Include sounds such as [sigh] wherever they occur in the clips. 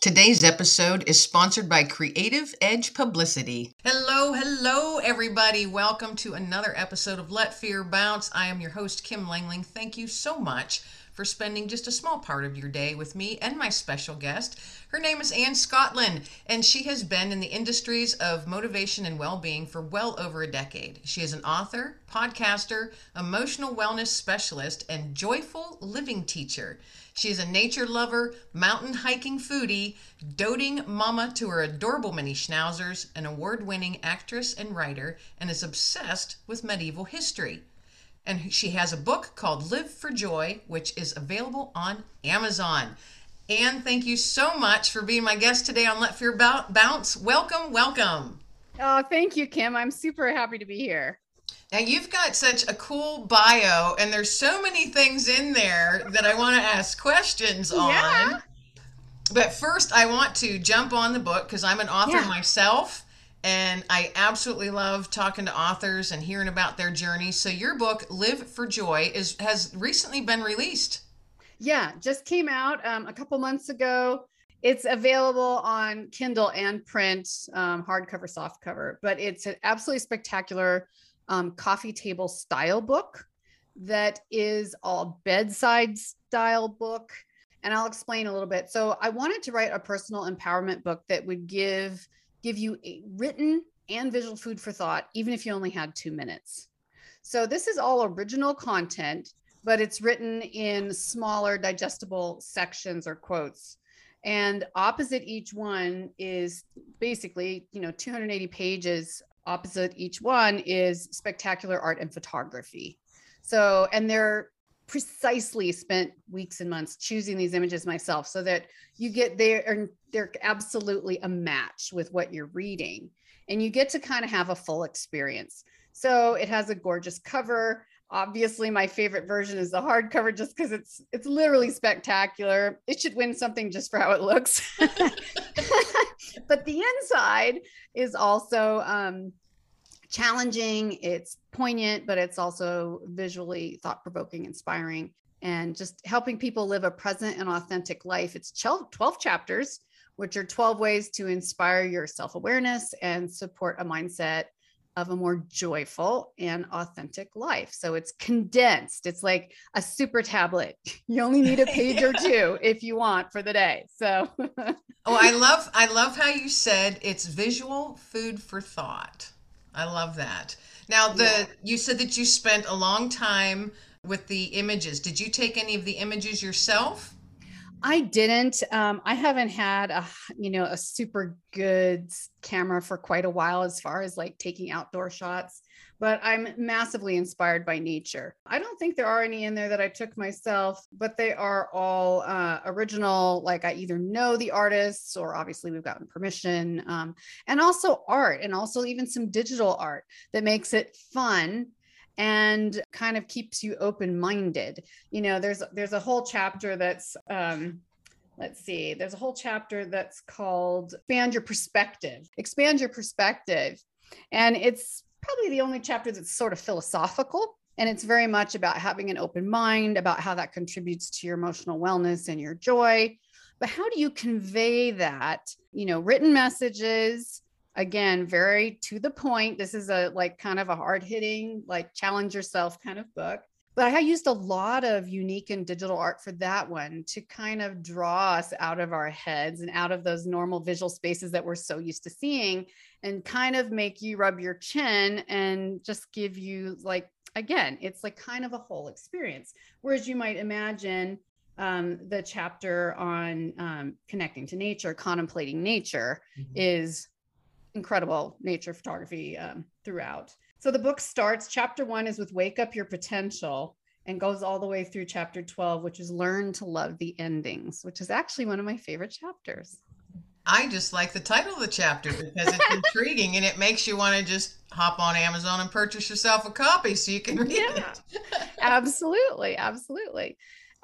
Today's episode is sponsored by Creative Edge Publicity. Hello, hello, everybody. Welcome to another episode of Let Fear Bounce. I am your host, Kim Langling. Thank you so much for spending just a small part of your day with me and my special guest. Her name is Anne Scotland, and she has been in the industries of motivation and well being for well over a decade. She is an author, podcaster, emotional wellness specialist, and joyful living teacher. She is a nature lover, mountain hiking foodie, doting mama to her adorable mini schnauzers, an award winning actress and writer, and is obsessed with medieval history. And she has a book called Live for Joy, which is available on Amazon. Anne, thank you so much for being my guest today on Let Fear Bounce. Welcome, welcome. Oh, thank you, Kim. I'm super happy to be here. Now you've got such a cool bio, and there's so many things in there that I want to ask questions on. Yeah. But first, I want to jump on the book because I'm an author yeah. myself, and I absolutely love talking to authors and hearing about their journeys. So your book, Live for Joy, is has recently been released. Yeah, just came out um, a couple months ago. It's available on Kindle and print, um, hardcover, softcover, but it's an absolutely spectacular um, coffee table style book that is all bedside style book and i'll explain a little bit so i wanted to write a personal empowerment book that would give give you a written and visual food for thought even if you only had two minutes. So this is all original content but it's written in smaller digestible sections or quotes. And opposite each one is basically you know 280 pages. Opposite each one is spectacular art and photography. So, and they're precisely spent weeks and months choosing these images myself so that you get there and they're absolutely a match with what you're reading and you get to kind of have a full experience. So it has a gorgeous cover. Obviously, my favorite version is the hardcover just because it's it's literally spectacular. It should win something just for how it looks. [laughs] [laughs] but the inside is also um, challenging, it's poignant, but it's also visually thought provoking, inspiring, and just helping people live a present and authentic life. It's 12 chapters, which are 12 ways to inspire your self awareness and support a mindset of a more joyful and authentic life. So it's condensed. It's like a super tablet. [laughs] You only need a [laughs] page or two if you want for the day. So [laughs] Oh, I love I love how you said it's visual food for thought. I love that. Now, the yeah. you said that you spent a long time with the images. Did you take any of the images yourself? I didn't. Um, I haven't had a you know a super good camera for quite a while as far as like taking outdoor shots but I'm massively inspired by nature. I don't think there are any in there that I took myself, but they are all uh, original. Like I either know the artists or obviously we've gotten permission, um, and also art, and also even some digital art that makes it fun and kind of keeps you open minded. You know, there's there's a whole chapter that's um, let's see, there's a whole chapter that's called Expand Your Perspective. Expand Your Perspective. And it's probably the only chapter that's sort of philosophical. And it's very much about having an open mind, about how that contributes to your emotional wellness and your joy. But how do you convey that? You know, written messages, again, very to the point. This is a like kind of a hard hitting, like challenge yourself kind of book. But I used a lot of unique and digital art for that one to kind of draw us out of our heads and out of those normal visual spaces that we're so used to seeing and kind of make you rub your chin and just give you like again it's like kind of a whole experience whereas you might imagine um, the chapter on um, connecting to nature contemplating nature mm-hmm. is incredible nature photography um, throughout so the book starts chapter one is with wake up your potential and goes all the way through chapter 12 which is learn to love the endings which is actually one of my favorite chapters I just like the title of the chapter because it's [laughs] intriguing and it makes you want to just hop on Amazon and purchase yourself a copy so you can read yeah, it. [laughs] absolutely, absolutely.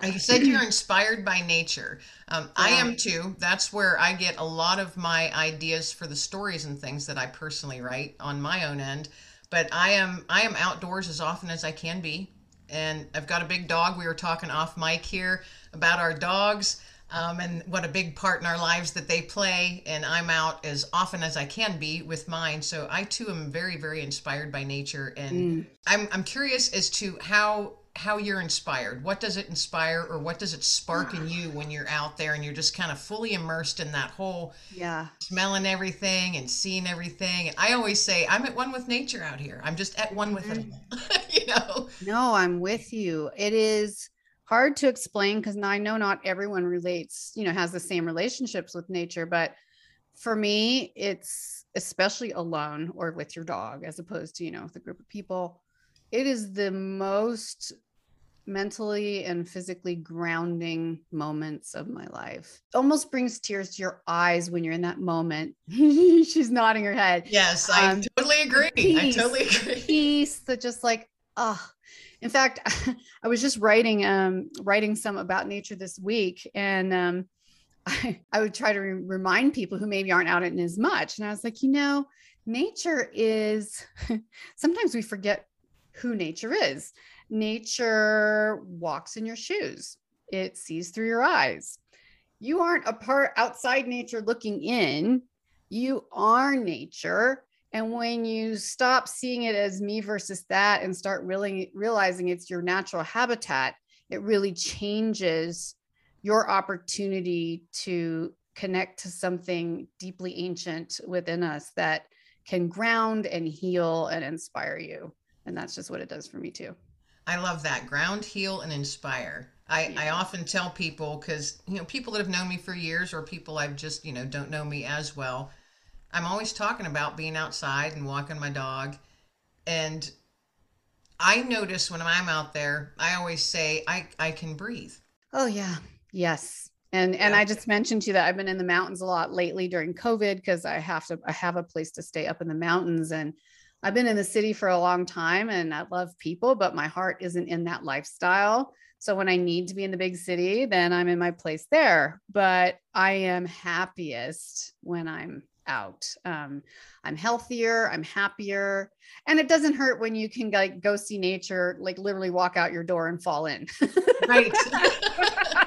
You said you're inspired by nature. Um, yeah. I am too. That's where I get a lot of my ideas for the stories and things that I personally write on my own end. But I am I am outdoors as often as I can be, and I've got a big dog. We were talking off mic here about our dogs. um, and what a big part in our lives that they play. And I'm out as often as I can be with mine. So I too am very, very inspired by nature. And Mm. I'm, I'm curious as to how how you're inspired. What does it inspire or what does it spark in you when you're out there and you're just kind of fully immersed in that whole Yeah. smelling everything and seeing everything. And I always say I'm at one with nature out here. I'm just at one with mm. it. [laughs] you know. No, I'm with you. It is hard to explain because I know not everyone relates, you know, has the same relationships with nature. But for me, it's especially alone or with your dog as opposed to, you know, with a group of people. It is the most mentally and physically grounding moments of my life. Almost brings tears to your eyes when you're in that moment. [laughs] She's nodding her head Yes, I Um, totally agree. I totally agree. peace that just like oh in fact [laughs] i was just writing um writing some about nature this week and um [laughs] i, I would try to re- remind people who maybe aren't out in as much and i was like you know nature is sometimes we forget who nature is nature walks in your shoes it sees through your eyes you aren't a part outside nature looking in you are nature and when you stop seeing it as me versus that and start really realizing it's your natural habitat, it really changes your opportunity to connect to something deeply ancient within us that can ground and heal and inspire you. And that's just what it does for me too. I love that ground, heal, and inspire. I, I often tell people because you know people that have known me for years or people I've just you know don't know me as well. I'm always talking about being outside and walking my dog, and I notice when I'm out there, I always say I I can breathe. Oh yeah. Yes. And and Yeah. I just mentioned to you that I've been in the mountains a lot lately during COVID because I have to I have a place to stay up in the mountains and I've been in the city for a long time and I love people, but my heart isn't in that lifestyle. So when I need to be in the big city, then I'm in my place there. But I am happiest when I'm out. Um, I'm healthier, I'm happier, and it doesn't hurt when you can like go see nature, like literally walk out your door and fall in. Right.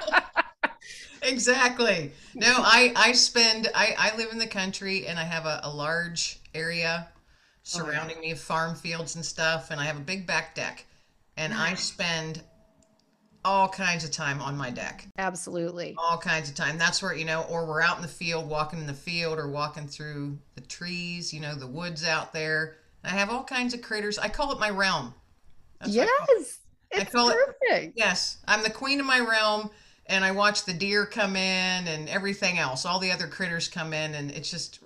[laughs] exactly. No, I I spend I I live in the country and I have a, a large area surrounding me of farm fields and stuff and I have a big back deck and I mm. spend all kinds of time on my deck. Absolutely. All kinds of time. That's where, you know, or we're out in the field, walking in the field or walking through the trees, you know, the woods out there. I have all kinds of critters. I call it my realm. That's what I call it. yes. I It's call it- perfect. Yes, I'm the queen of my realm, and I watch the deer come in and everything else. All the other critters come in, and it's just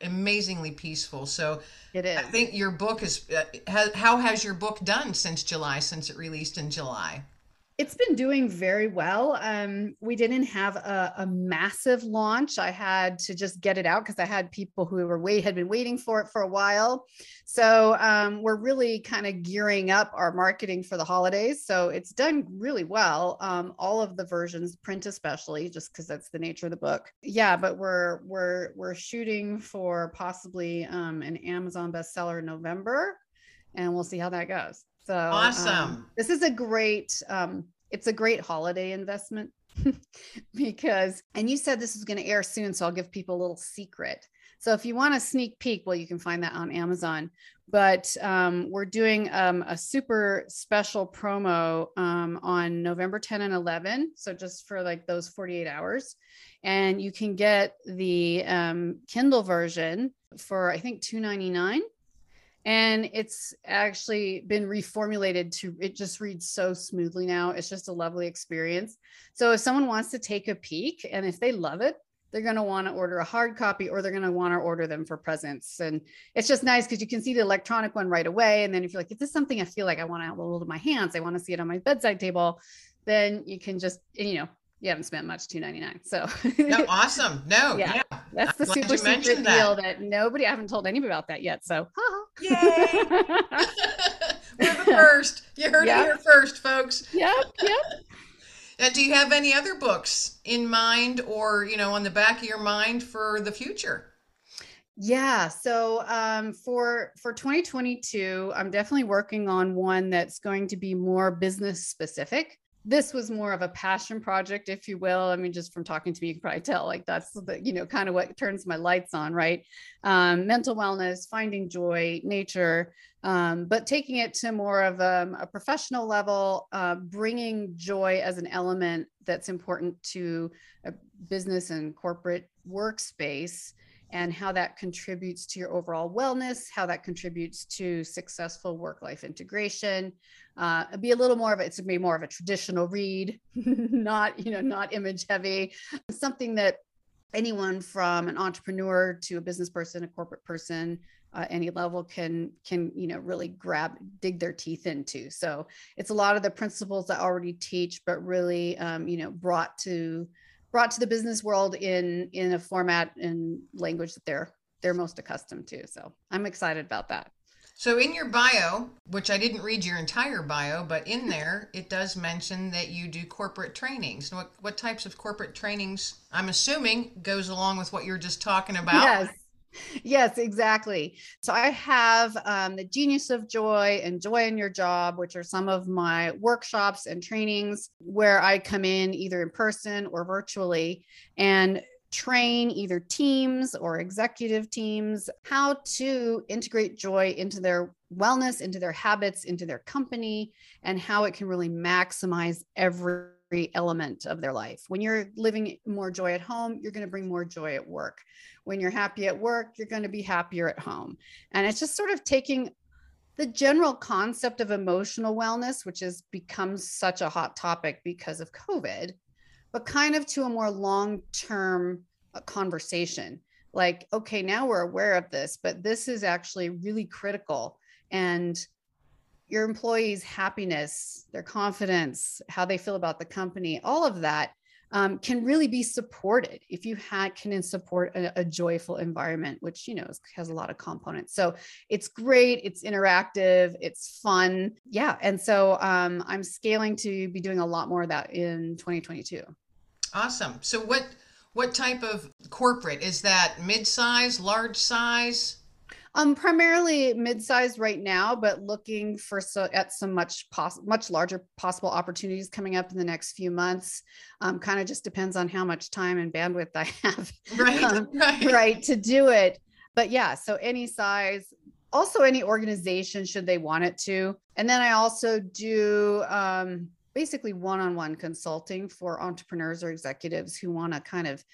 amazingly peaceful. So It is. I think your book is. Uh, how has your book done since July? Since it released in July? It's been doing very well. Um, we didn't have a, a massive launch. I had to just get it out because I had people who were wait had been waiting for it for a while. So um, we're really kind of gearing up our marketing for the holidays. So it's done really well. Um, all of the versions, print especially, just because that's the nature of the book. Yeah, but we're we're we're shooting for possibly um, an Amazon bestseller in November, and we'll see how that goes. So um, Awesome. this is a great um it's a great holiday investment [laughs] because and you said this is going to air soon so i'll give people a little secret. So if you want a sneak peek well you can find that on amazon but um, we're doing um, a super special promo um, on november 10 and 11 so just for like those 48 hours. And you can get the um, kindle version for i think 299 and it's actually been reformulated to it just reads so smoothly now. It's just a lovely experience. So if someone wants to take a peek and if they love it they're going to want to order a hard copy or they're going to want to order them for presents. And it's just nice because you can see the electronic one right away. And then if you're like if this is something i feel like i want to hold in my hands? I want to see it on my bedside table then you can just you know you haven't spent much 299 so No, [laughs] awesome. No, Yeah. yeah. that's the super secret that. deal that nobody i haven't told anybody about that yet so Yay! [laughs] We're the [laughs] first. You heard Yeah. it here first, folks. yep yep Uh, do you have any other books in mind, or you know, on the back of your mind for the future? Yeah. So um, for for 2022, I'm definitely working on one that's going to be more business specific this was more of a passion project, if you will. I mean, just from talking to me, you can probably tell like that's the, you know, kind of what turns my lights on, right? Um, mental wellness, finding joy, nature, um, but taking it to more of a, um, a professional level, uh, bringing joy as an element that's important to a business and corporate workspace and how that contributes to your overall wellness, how that contributes to successful work life integration. Uh, be a little more of a, it's be more of a traditional read, [laughs] not, you know, not image heavy, something that anyone from an entrepreneur to a business person, a corporate person, uh, any level can can you know really grab dig their teeth into so it's a lot of the principles i already teach but really um, you know brought to brought to the business world in in a format and language that they're they're most accustomed to. So I'm excited about that. So in your bio, which I didn't read your entire bio, but in there it does mention that you do corporate trainings. What what types of corporate trainings? I'm assuming goes along with what you're just talking about. Yes yes, exactly. So I have um, the Genius of Joy and Joy in Your Job, which are some of my workshops and trainings where I come in either in person or virtually and train either teams or executive teams how to integrate joy into their wellness, into their habits, into their company, and how it can really maximize every element of their life. When you're living more joy at home, you're going to bring more joy at work. When you're happy at work, you're going to be happier at home. And it's just sort of taking the general concept of emotional wellness, which has become such a hot topic because of COVID, but kind of to a more long term uh, conversation. Like, okay, now we're aware of this, but this is actually really critical. And your employees' happiness, their confidence, how they feel about the company, all of that um, can really be supported if you can support a, a, joyful environment, which you know has a lot of components. So it's great, it's interactive, it's fun, yeah. And so um, I'm scaling to be doing a lot more of that in 2022. Awesome. So what what type of corporate is that? Mid size, large size? Um, primarily mid-sized right now, but looking for so at some much pos- much larger possible opportunities coming up in the next few months. Um, kind of just depends on how much time and bandwidth I [laughs] have, right, um, right, right, to do it. But yeah, so any size, also any organization should they want it to, and then I also do um, basically one-on-one consulting for entrepreneurs or executives who want to kind of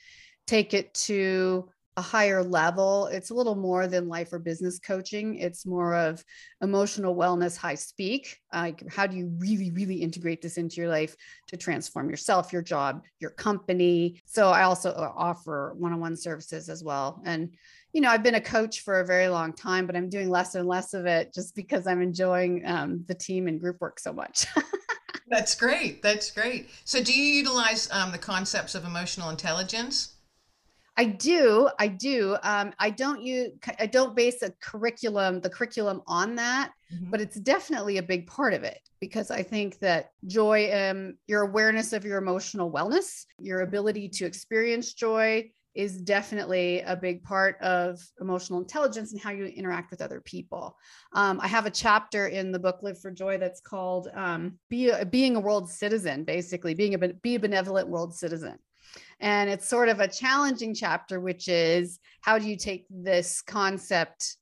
take it to a higher level. It's a little more than life or business coaching. It's more of emotional wellness, high speak. Like, how do you really, really integrate this into your life to transform yourself, your job, your company? So, I also uh, offer one on one services as well. And, you know, I've been a coach for a very long time, but I'm doing less and less of it just because I'm enjoying um, the team and group work so much. [laughs] That's great. That's great. So, do you utilize um, the concepts of emotional intelligence? I do. I do. Um, I don't use. I don't base a curriculum, the curriculum on that, mm-hmm. but it's definitely a big part of it because I think that joy, um, your awareness of your emotional wellness, your ability to experience joy, is definitely a big part of emotional intelligence and how you interact with other people. Um, I have a chapter in the book Live for Joy that's called um, "Be a, Being a World Citizen," basically being a be a benevolent world citizen. And it's sort of a challenging chapter, which is how do you take this concept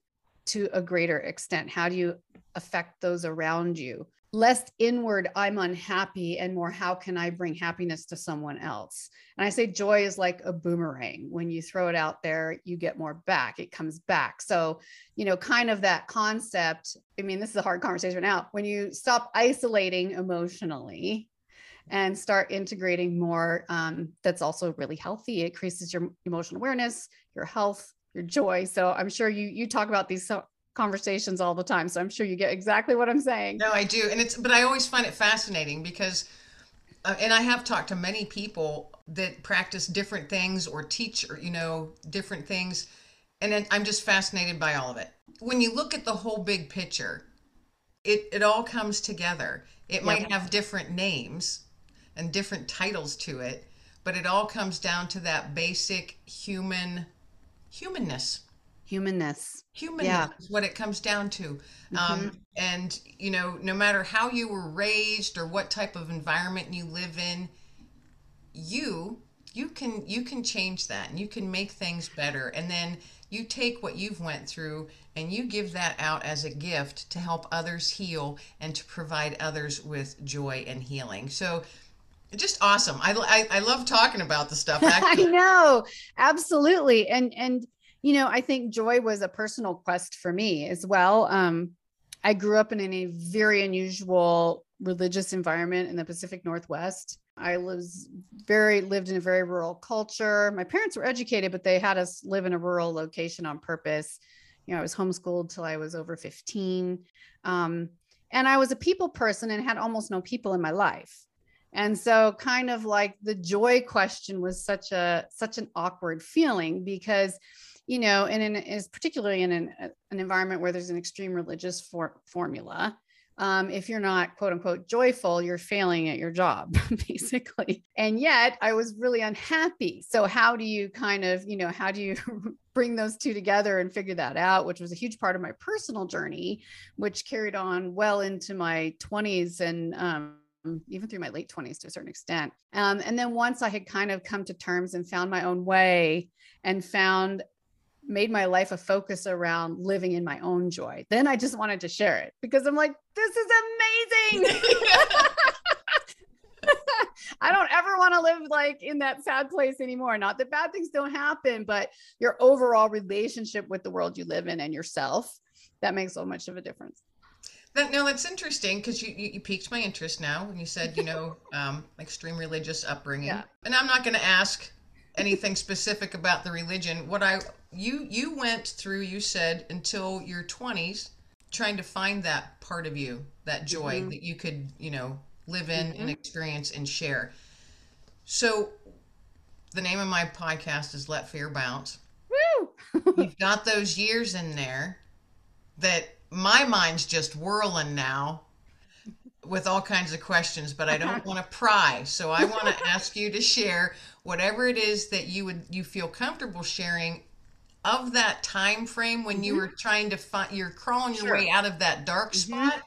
to a greater extent? How do you affect those around you? Less inward, I'm unhappy, and more, how can I bring happiness to someone else? And I say joy is like a boomerang. When you throw it out there, you get more back, it comes back. So, you know, kind of that concept. I mean, this is a hard conversation right now. When you stop isolating emotionally, and start integrating more um, that's also really healthy. It increases your emotional awareness your health your joy. So i'm sure you you talk about these so- conversations all the time. So i'm sure you get exactly what i'm saying. No i do. And it's but i always find it fascinating because uh, and i have talked to many people that practice different things or teach or you know different things. And i'm just fascinated by all of it. When you look at the whole big picture it it all comes together. It yep. might have different names and different titles to it, but it all comes down to that basic human humanness. humanness humanness yeah. is what it comes down to um, mm-hmm. um, and you know no matter how you were raised or what type of environment you live in you you can you can change that and you can make things better and then you take what you've went through and you give that out as a gift to help others heal and to provide others with joy and healing so just awesome i, I, I love talking about the stuff [laughs] i know absolutely and and you know, I think joy was a personal quest for me as well. Um, I grew up in a very unusual religious environment in the Pacific Northwest. I was very lived in a very rural culture. My parents were educated, but they had us live in a rural location on purpose. You know, I was homeschooled till I was over 15. Um, and I was a people person and had almost no people in my life. And so kind of like the joy question was such a such an awkward feeling because you know, and in, is particularly in an, an environment where there's an extreme religious for, formula. Um, if you're not quote unquote joyful, you're failing at your job, [laughs] basically. And yet I was really unhappy. So, how do you kind of, you know, how do you [laughs] bring those two together and figure that out, which was a huge part of my personal journey, which carried on well into my 20s and, um, even through my late 20s to a certain extent. Um, and then once I had kind of come to terms and found my own way and found made my life a focus around living in my own joy. Then I just wanted to share it because I'm like, this is amazing. [laughs] I don't ever want to live like in that sad place anymore. Not that bad things don't happen, but your overall relationship with the world you live in and yourself, that makes so much of a difference. That, no, that's interesting because you, you, you, piqued my interest now when you said, you know, [laughs] um, extreme religious upbringing. Yeah. And I'm not going to ask anything specific about the religion. What I you you went through, you said until your 20s trying to find that part of you, that joy mm-hmm. that you could, you know, live in mm-hmm. and experience and share. So the name of my podcast is Let Fear Bounce. Woo! [laughs] You've got those years in there that my mind's just whirling now with all kinds of questions, but I don't [laughs] want to pry. So I want to ask you to share whatever it is that you would you feel comfortable sharing of that time frame when mm-hmm. you were trying to find you're crawling your sure. way out of that dark mm-hmm. spot.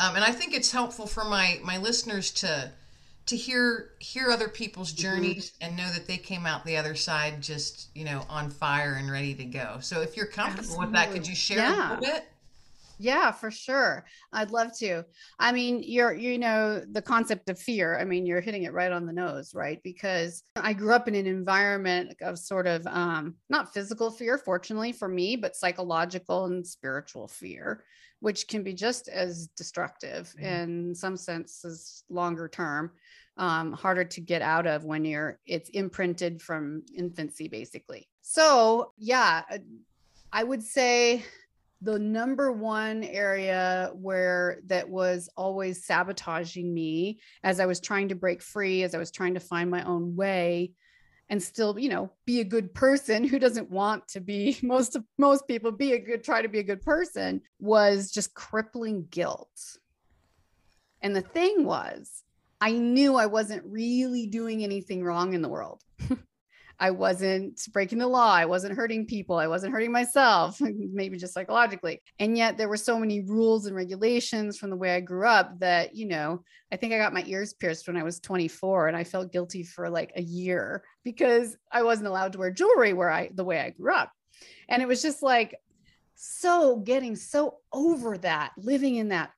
Um, and I think it's helpful for my my listeners to to hear hear other people's mm-hmm. journeys mm-hmm. and know that they came out the other side just you know on fire and ready to go. So if you're comfortable Absolutely. with that, could you share yeah. a little bit? Yeah, for sure. I'd love to. I mean, you're, you know, the concept of fear. I mean, you're hitting it right on the nose, right? Because I grew up in an environment of sort of um, not physical fear, fortunately for me, but psychological and spiritual fear, which can be just as destructive mm-hmm. in some senses, longer term, um, harder to get out of when you're, it's imprinted from infancy, basically. So, yeah, I would say the number one area where that was always sabotaging me as I was trying to break free, as I was trying to find my own way and still, you know, be a good person who doesn't want to be [laughs] most of most people be a good try to be a good person was just crippling guilt. And the thing was, I knew I wasn't really doing anything wrong in the world. [laughs] I wasn't breaking the law. I wasn't hurting people. I wasn't hurting myself, [laughs] maybe just psychologically. And yet there were so many rules and regulations from the way I grew up that, you know, I think I got my ears pierced when I was 24 and I felt guilty for like a year because I wasn't allowed to wear jewelry where I, the way I grew up. And it was just like, so getting so over that, living in that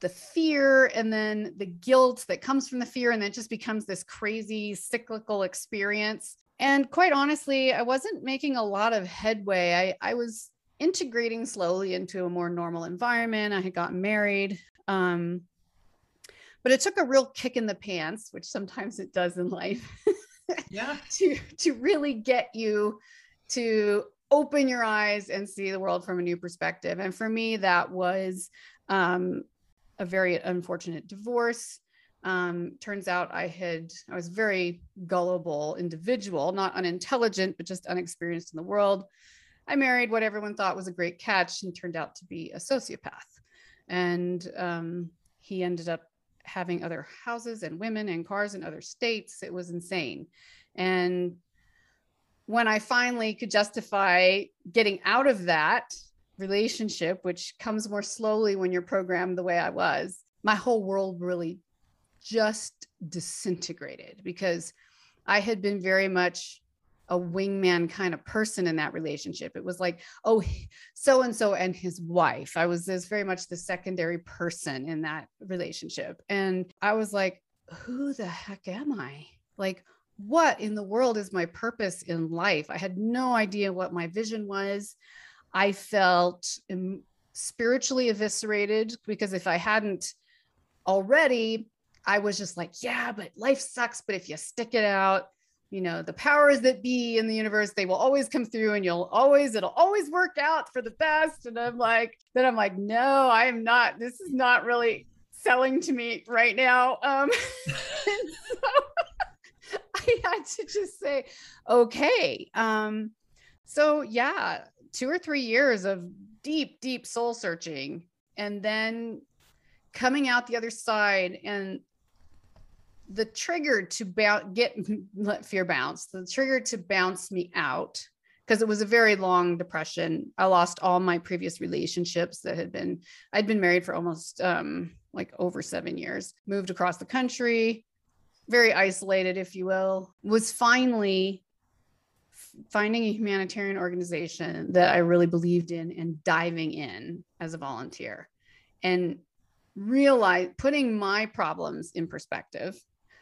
the fear and then the guilt that comes from the fear and then it just becomes this crazy cyclical experience and quite honestly, I wasn't making a lot of headway. I, I was integrating slowly into a more normal environment. I had gotten married. Um, but it took a real kick in the pants, which sometimes it does in life. [laughs] yeah. to to really get you to open your eyes and see the world from a new perspective. And for me, that was um, a very unfortunate divorce um, turns out I had, I was very gullible individual, not unintelligent, but just unexperienced in the world. I married what everyone thought was a great catch and turned out to be a sociopath. And um, he ended up having other houses and women and cars in other states. It was insane. And when I finally could justify getting out of that relationship, which comes more slowly when you're programmed the way I was, my whole world really just disintegrated because I had been very much a wingman kind of person in that relationship. It was like, oh, so and so and his wife. I was this very much the secondary person in that relationship. And I was like, who the heck am I? Like, what in the world is my purpose in life? I had no idea what my vision was. I felt spiritually eviscerated because if I hadn't already, I was just like, yeah, but life sucks. But if you stick it out, you know, the powers that be in the universe, they will always come through and you'll always, it'll always work out for the best. And I'm like, then I'm like, no, I am not, this is not really selling to me right now. Um, [laughs] so [laughs] I had to just say, okay. Um, so yeah, two or three years of deep, deep soul searching. And then coming out the other side and the trigger to get [laughs] let fear bounce, the trigger to bounce me out, because it was a very long depression. I lost all my previous relationships that had been, I'd been married for almost um, like over seven years, moved across the country, very isolated, if you will, was finally finding a humanitarian organization that I really believed in and diving in as a volunteer and realize putting my problems in perspective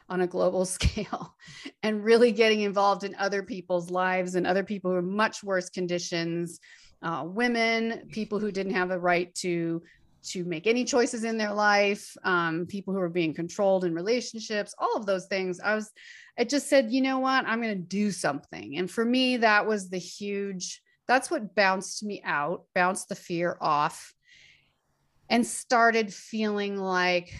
on a global [laughs] scale and really getting involved in other people's lives and other people who are much worse conditions uh, women people who didn't have the right to to make any choices in their life um, people who were being controlled in relationships all of those things. I was i just said you know what? I'm going to do something. And for me that was the huge that's what bounced me out bounced the fear off and started feeling like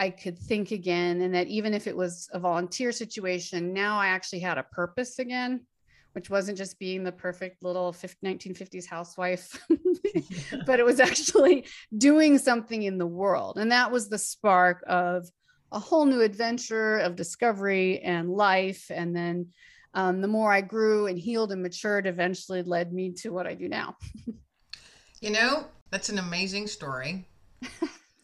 I could think again. And that even if it was a volunteer situation, now I actually had a purpose again, which wasn't just being the perfect little 1950s housewife, [laughs] but it was actually [laughs] doing something in the world. And that was the spark of a whole new adventure of discovery and life. And then um, the more I grew and healed and matured, eventually led me to what I do now. [laughs] you know, that's an amazing story.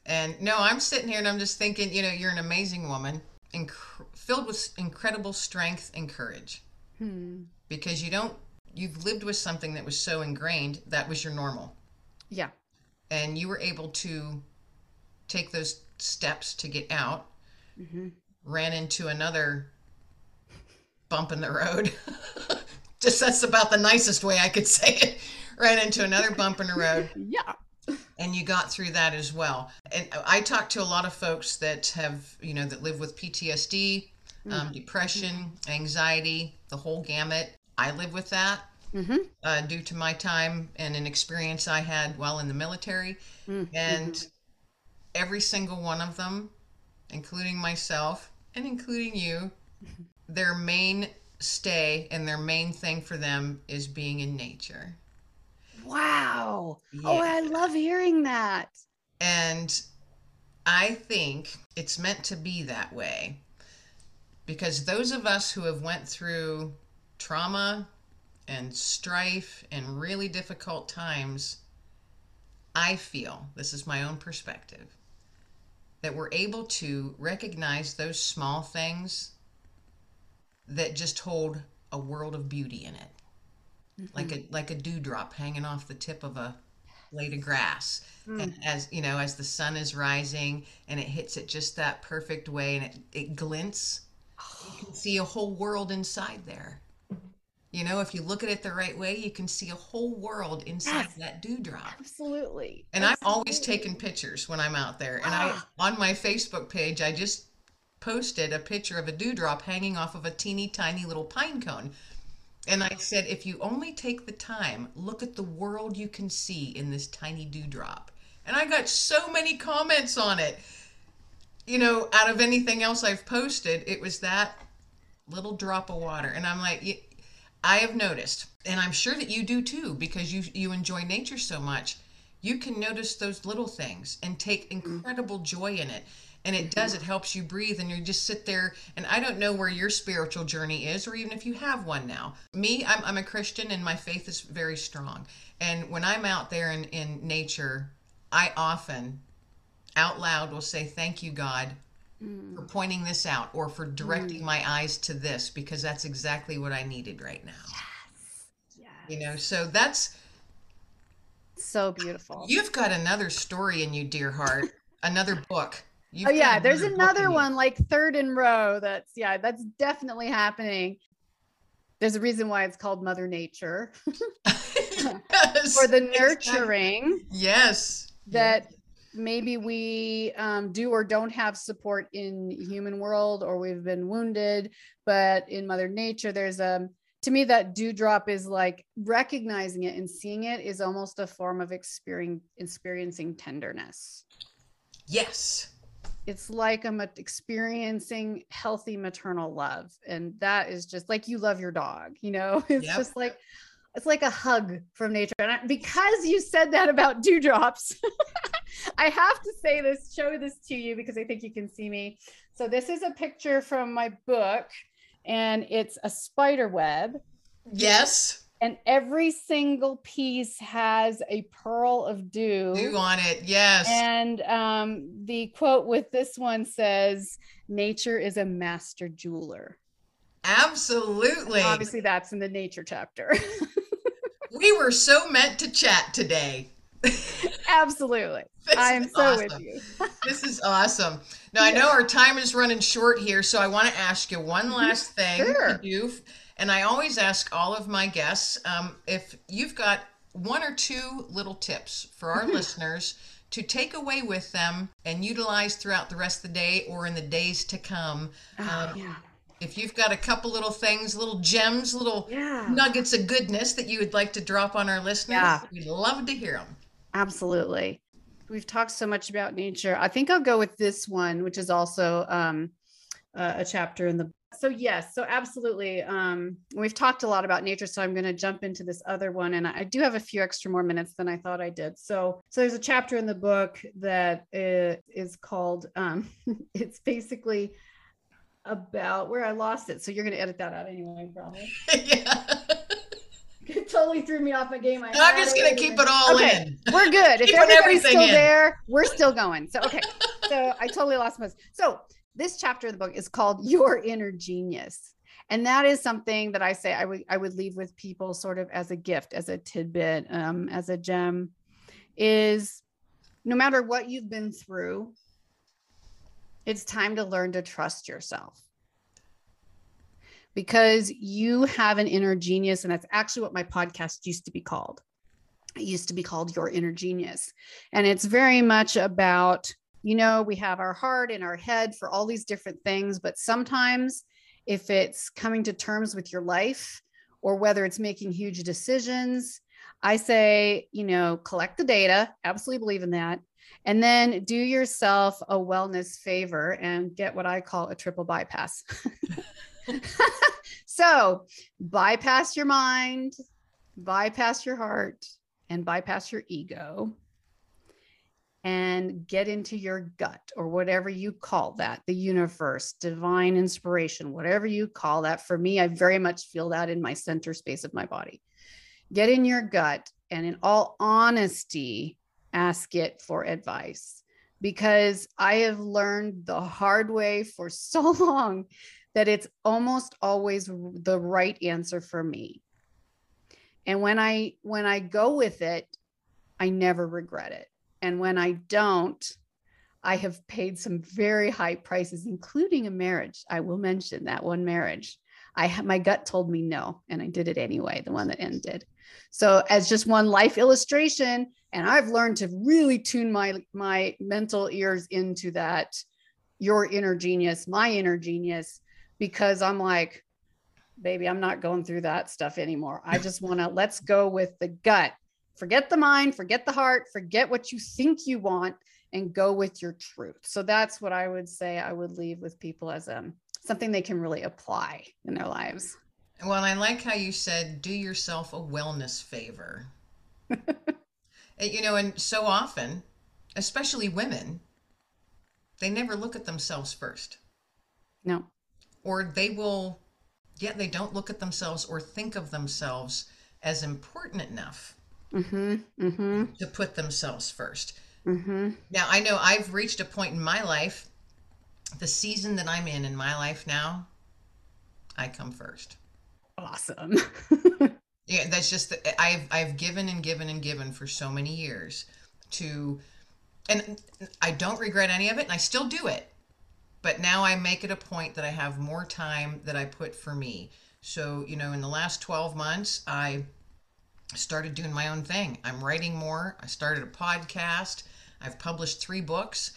And no, I'm sitting here and I'm just thinking, you know, you're an amazing woman, inc- filled with incredible strength and courage. Hmm. Because you don't, you've lived with something that was so ingrained that was your normal. Yeah. And you were able to take those steps to get out, mm-hmm. ran into another bump in the road. [laughs] just that's about the nicest way I could say it. Ran into another bump in the road. [laughs] Yeah and you got through that as well and i talk to a lot of folks that have you know that live with ptsd um, mm-hmm. depression anxiety the whole gamut i live with that mm-hmm. uh, due to my time and an experience i had while in the military mm-hmm. and every single one of them including myself and including you their main stay and their main thing for them is being in nature Wow. Yeah. Oh, I love hearing that. And I think it's meant to be that way because those of us who have went through trauma and strife and really difficult times I feel, this is my own perspective, that we're able to recognize those small things that just hold a world of beauty in it mm-hmm. like a like a dewdrop hanging off the tip of a blade of grass. Mm. And as you know, as the sun is rising and it hits it just that perfect way and it, it glints, oh. you can [sighs] see a whole world inside there. You know, if you look at it the right way, you can see a whole world inside yes. that dewdrop. Absolutely. And Absolutely. I'm always taking pictures when I'm out there. And ah. I on my Facebook page, I just posted a picture of a dewdrop hanging off of a teeny tiny little pine cone and I said, if you only take the time, look at the world you can see in this tiny dewdrop. And I got so many comments on it. You know, out of anything else I've posted, it was that little drop of water. And I'm like, I have noticed, and I'm sure that you do too, because you you enjoy nature so much. You can notice those little things and take incredible joy in it. And it does it helps you breathe and you just sit there and i don't know where your spiritual journey is or even if you have one now me i'm, I'm a christian and my faith is very strong and when i'm out there in, in nature i often out loud will say thank you god for mm. pointing this out or for directing mm. my eyes to this because that's exactly what i needed right now yes. Yes. you know so that's So beautiful. you've got another story in you dear heart another book You've oh yeah, there's another you. one like third in row. That's yeah, that's definitely happening. There's a reason why it's called Mother Nature [laughs] yes, for the exactly. nurturing yes that maybe we um, do or don't have support in human world or we've been wounded but in mother nature there's a to me that dewdrop is like recognizing it and seeing it is almost a form of experiencing experiencing tenderness yes it's like i'm experiencing healthy maternal love and that is just like you love your dog you know? [laughs] It's Yep. just like it's like a hug from nature and I, because you said that about dewdrops [laughs] i have to say this show this to you because i think you can see me. So this is a picture from my book and it's a spider web. Yes and every single piece has a pearl of dew you on it yes and um, the quote with this one says, Nature is a master jeweler. absolutely Obviously, that's in the nature chapter. [laughs] we were so meant to chat today Absolutely. [laughs] This I'm so awesome. with you. [laughs] this is awesome now i know our time is running short here so i want to ask you one last thing Mm-hmm. Sure. to do and i always ask all of my guests um, if you've got one or two little tips for our [laughs] listeners to take away with them and utilize throughout the rest of the day or in the days to come um, yeah. if you've got a couple little things little gems little Yeah. nuggets of goodness that you would like to drop on our listeners Yeah. we'd love to hear them Absolutely. We've talked so much about nature. I think I'll go with this one, which is also um, a a chapter in the. So yes, so absolutely. Um, we've talked a lot about nature, so I'm going to jump into this other one, and I do have a few extra more minutes than I thought I did. So, so there's a chapter in the book that uh, called. Um, [laughs] it's basically about where I lost it. So you're going to edit that out anyway, probably. [laughs] yeah. It [laughs] totally threw me off my game. I i'm had just gonna keep it all Okay. in we're good. If everybody's everything still in. there, we're still going. So okay. So I totally lost my. So this chapter of the book is called [laughs] Your Inner Genius. And that is something that I say I would I would leave with people sort of as a gift, as a tidbit, um, as a gem, is no matter what you've been through, it's time to learn to trust yourself. Because you have an inner genius, and that's actually what my podcast used to be called it used to be called your inner genius and it's very much about you know we have our heart and our head for all these different things but sometimes if it's coming to terms with your life or whether it's making huge decisions i say you know collect the data absolutely believe in that and then do yourself a wellness favor and get what i call a triple bypass. [laughs] So bypass your mind bypass your heart and bypass your ego and get into your gut or whatever you call that the universe divine inspiration whatever you call that. For me i very much feel that in my center space of my body. Get in your gut and in all honesty ask it for advice because i have learned the hard way for [laughs] so long that it's almost always the right answer for me. And when i when i go with it i never regret it and when i don't i have paid some very high prices including a marriage i will mention that one marriage i my gut told me no and i did it anyway the one that ended so as just one life illustration and i've learned to really tune my my mental ears into that your inner genius my inner genius because i'm like baby, I'm not going through that stuff anymore. I just want to let's go with the gut. Forget the mind, forget the heart, forget what you think you want and go with your truth. So that's what I would say I would leave with people as um something they can really apply in their lives. Well, I like how you said, do yourself a wellness favor. [laughs] You know, and so often, especially women, they never look at themselves first. No. Or they will, yeah, they don't look at themselves or think of themselves as important enough Mm-hmm. Mm-hmm. to put themselves first. Mm-hmm. Now, I know I've reached a point in my life, the season that I'm in in my life now, I come first. Awesome. [laughs] Yeah, that's just the, I've I've given and given and given for so many years to and I don't regret any of it and I still do it. But now I make it a point that I have more time that I put for me. So, you know, in the last 12 months, I started doing my own thing. I'm writing more. I started a podcast. I've published 3 books.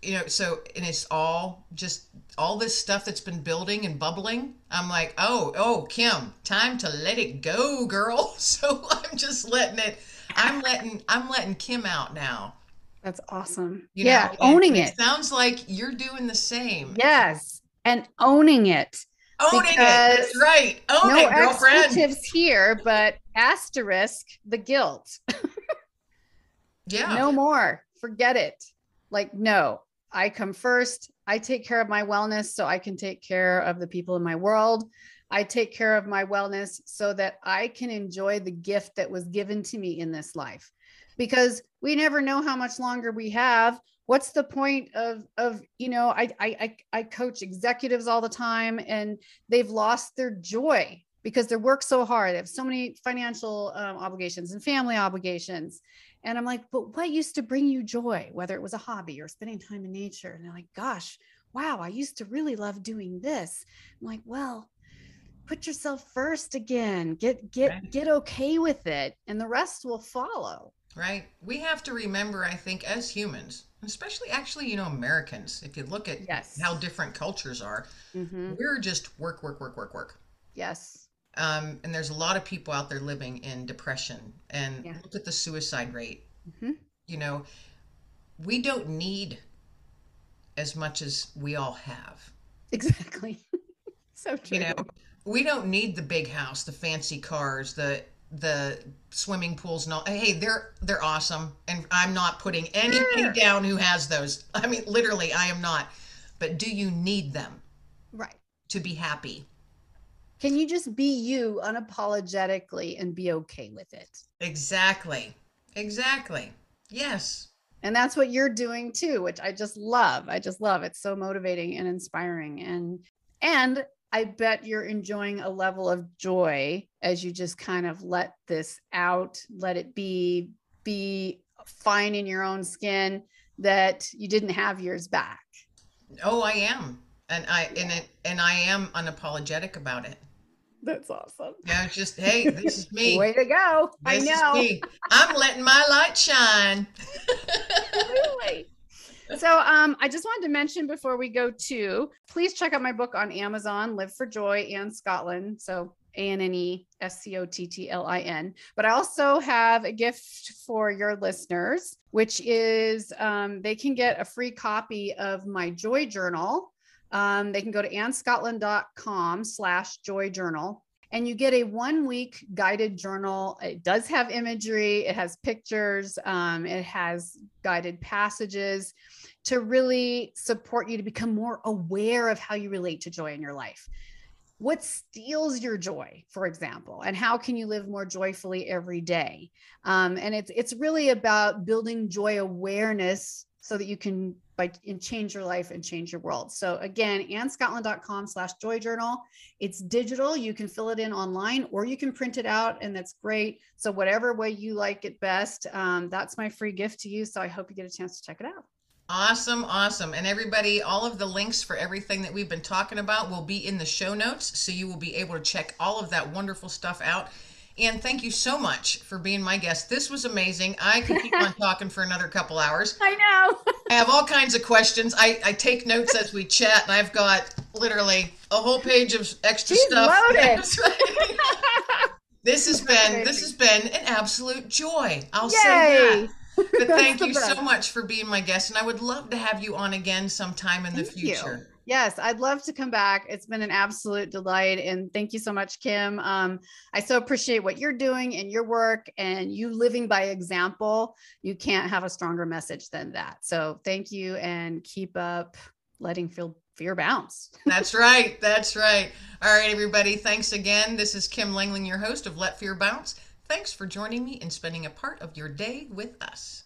You know, so and it's all just all this stuff that's been building and bubbling. I'm like, "Oh, oh, Kim, time to let it go, girl." [laughs] So I'm just letting it I'm letting I'm letting Kim out now. That's awesome. You yeah, know, owning it. Sounds like you're doing the same. Yes. And owning it. Owning it. That's right. Own no it, girlfriend. expletives here, but asterisk the guilt. [laughs] Yeah. No more. Forget it. Like, no, I come first. I take care of my wellness so I can take care of the people in my world. I take care of my wellness so that I can enjoy the gift that was given to me in this life. Because we never know how much longer we have. What's the point of of you know I I I, I coach executives all the time and they've lost their joy because they work so hard. They have so many financial um, obligations and family obligations. And I'm like, but what used to bring you joy, whether it was a hobby or spending time in nature? And they're like, gosh, wow, I used to really love doing this. I'm like, well, put yourself first again. Get get Right. get okay with it, and the rest will follow. Right. We have to remember, I think, as humans, especially actually, you know, Americans, if you look at Yes. how different cultures are, Mhm. we're just work, work, work, work, work. Yes. Um, and there's a lot of people out there living in depression. And Yeah. look at the suicide rate. Mhm. You know, we don't need as much as we all have. Exactly. [laughs] so true. You know, we don't need the big house, the fancy cars, the the swimming pools and all. Hey, they're they're awesome, and I'm not putting anybody Sure. down who has those. I mean, literally, I am not. But do you need them right. to be happy? Can you just be you unapologetically and be okay with it? Exactly. Exactly. Yes. and that's what you're doing too which i just love i just love it's so motivating and inspiring and and i bet you're enjoying a level of joy as you just kind of let this out let it be be fine in your own skin that you didn't have years back Oh, I am, and I and it and I am unapologetic about it. That's awesome Yeah, just hey, this is [laughs] me. way to go i This is know. I'm letting my light shine. Absolutely. [laughs] So um, I just wanted to mention before we go to, please check out my book on Amazon, Live for Joy Anne Scottlin. So A N N E S C O T T L I N. But I also have a gift for your listeners, which is um, they can get a free copy of my Joy Journal. Um, they can go to annescottlin.com slash joy journal and you get a one week guided journal. It does have imagery, it has pictures, um, it has guided passages to really support you to become more aware of how you relate to joy in your life. What steals your joy, for example, and how can you live more joyfully every day? Um, and it's it's really about building joy awareness so that you can by and change your life and change your world. So again, annescottlin.com slash joy journal. It's digital. You can fill it in online or you can print it out, and that's great. So, whatever way you like it best, um, that's my free gift to you. So, I hope you get a chance to check it out. Awesome, awesome. And everybody, all of the links for everything that we've been talking about will be in the show notes. So you will be able to check all of that wonderful stuff out. And thank you so much for being my guest. This was amazing. I could keep on [laughs] talking for another couple hours. I know. I have all kinds of questions. I, I take notes as we chat, and I've got literally a whole page of extra She's stuff. loaded. [laughs] This has been this has been an absolute joy. I'll say that. [laughs] But thank you so much for being my guest, and I would love to have you on again sometime in the future. you. Yes, I'd love to come back. It's been an absolute delight. And thank you so much, Kim. Um, I so appreciate what you're doing and your work and you living by example. You can't have a stronger message than that. So thank you and keep up letting feel fear bounce. [laughs] That's right. That's right. All right, everybody. Thanks again. This is Kim Langling, your host of Let Fear Bounce. Thanks for joining me and spending a part of your day with us.